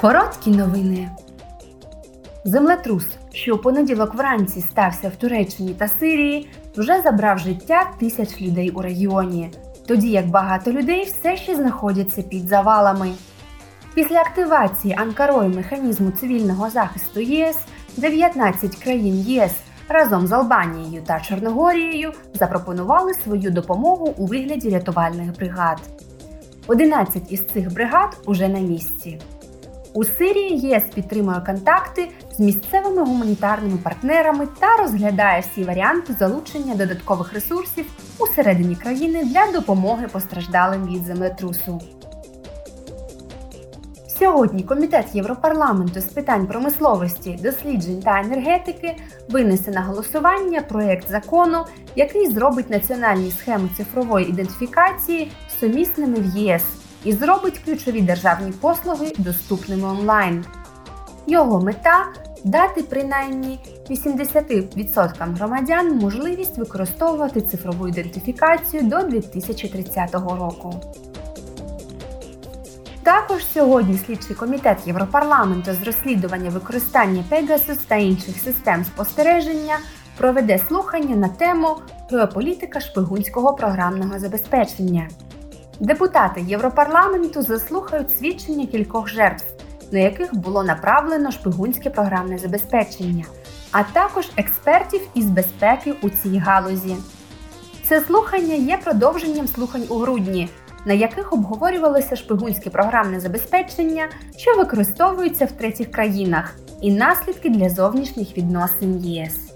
Короткі новини. Землетрус, що у понеділок вранці стався в Туреччині та Сирії, вже забрав життя тисяч людей у регіоні, тоді як багато людей все ще знаходяться під завалами. Після активації Анкарою механізму цивільного захисту ЄС 19 країн ЄС разом з Албанією та Чорногорією запропонували свою допомогу у вигляді рятувальних бригад. 11 із цих бригад уже на місці. У Сирії ЄС підтримує контакти з місцевими гуманітарними партнерами та розглядає всі варіанти залучення додаткових ресурсів усередині країни для допомоги постраждалим від землетрусу. Сьогодні Комітет Європарламенту з питань промисловості, досліджень та енергетики винесе на голосування проєкт закону, який зробить національні схеми цифрової ідентифікації сумісними в ЄС і зробить ключові державні послуги доступними онлайн. Його мета дати принаймні 80% громадян можливість використовувати цифрову ідентифікацію до 2030 року. Також сьогодні слідчий комітет Європарламенту з розслідування використання Pegasus та інших систем спостереження проведе слухання на тему Геополітика шпигунського програмного забезпечення. Депутати Європарламенту заслухають свідчення кількох жертв, на яких було направлено шпигунське програмне забезпечення, а також експертів із безпеки у цій галузі. Це слухання є продовженням слухань у грудні, на яких обговорювалося шпигунське програмне забезпечення, що використовується в третіх країнах, і наслідки для зовнішніх відносин ЄС.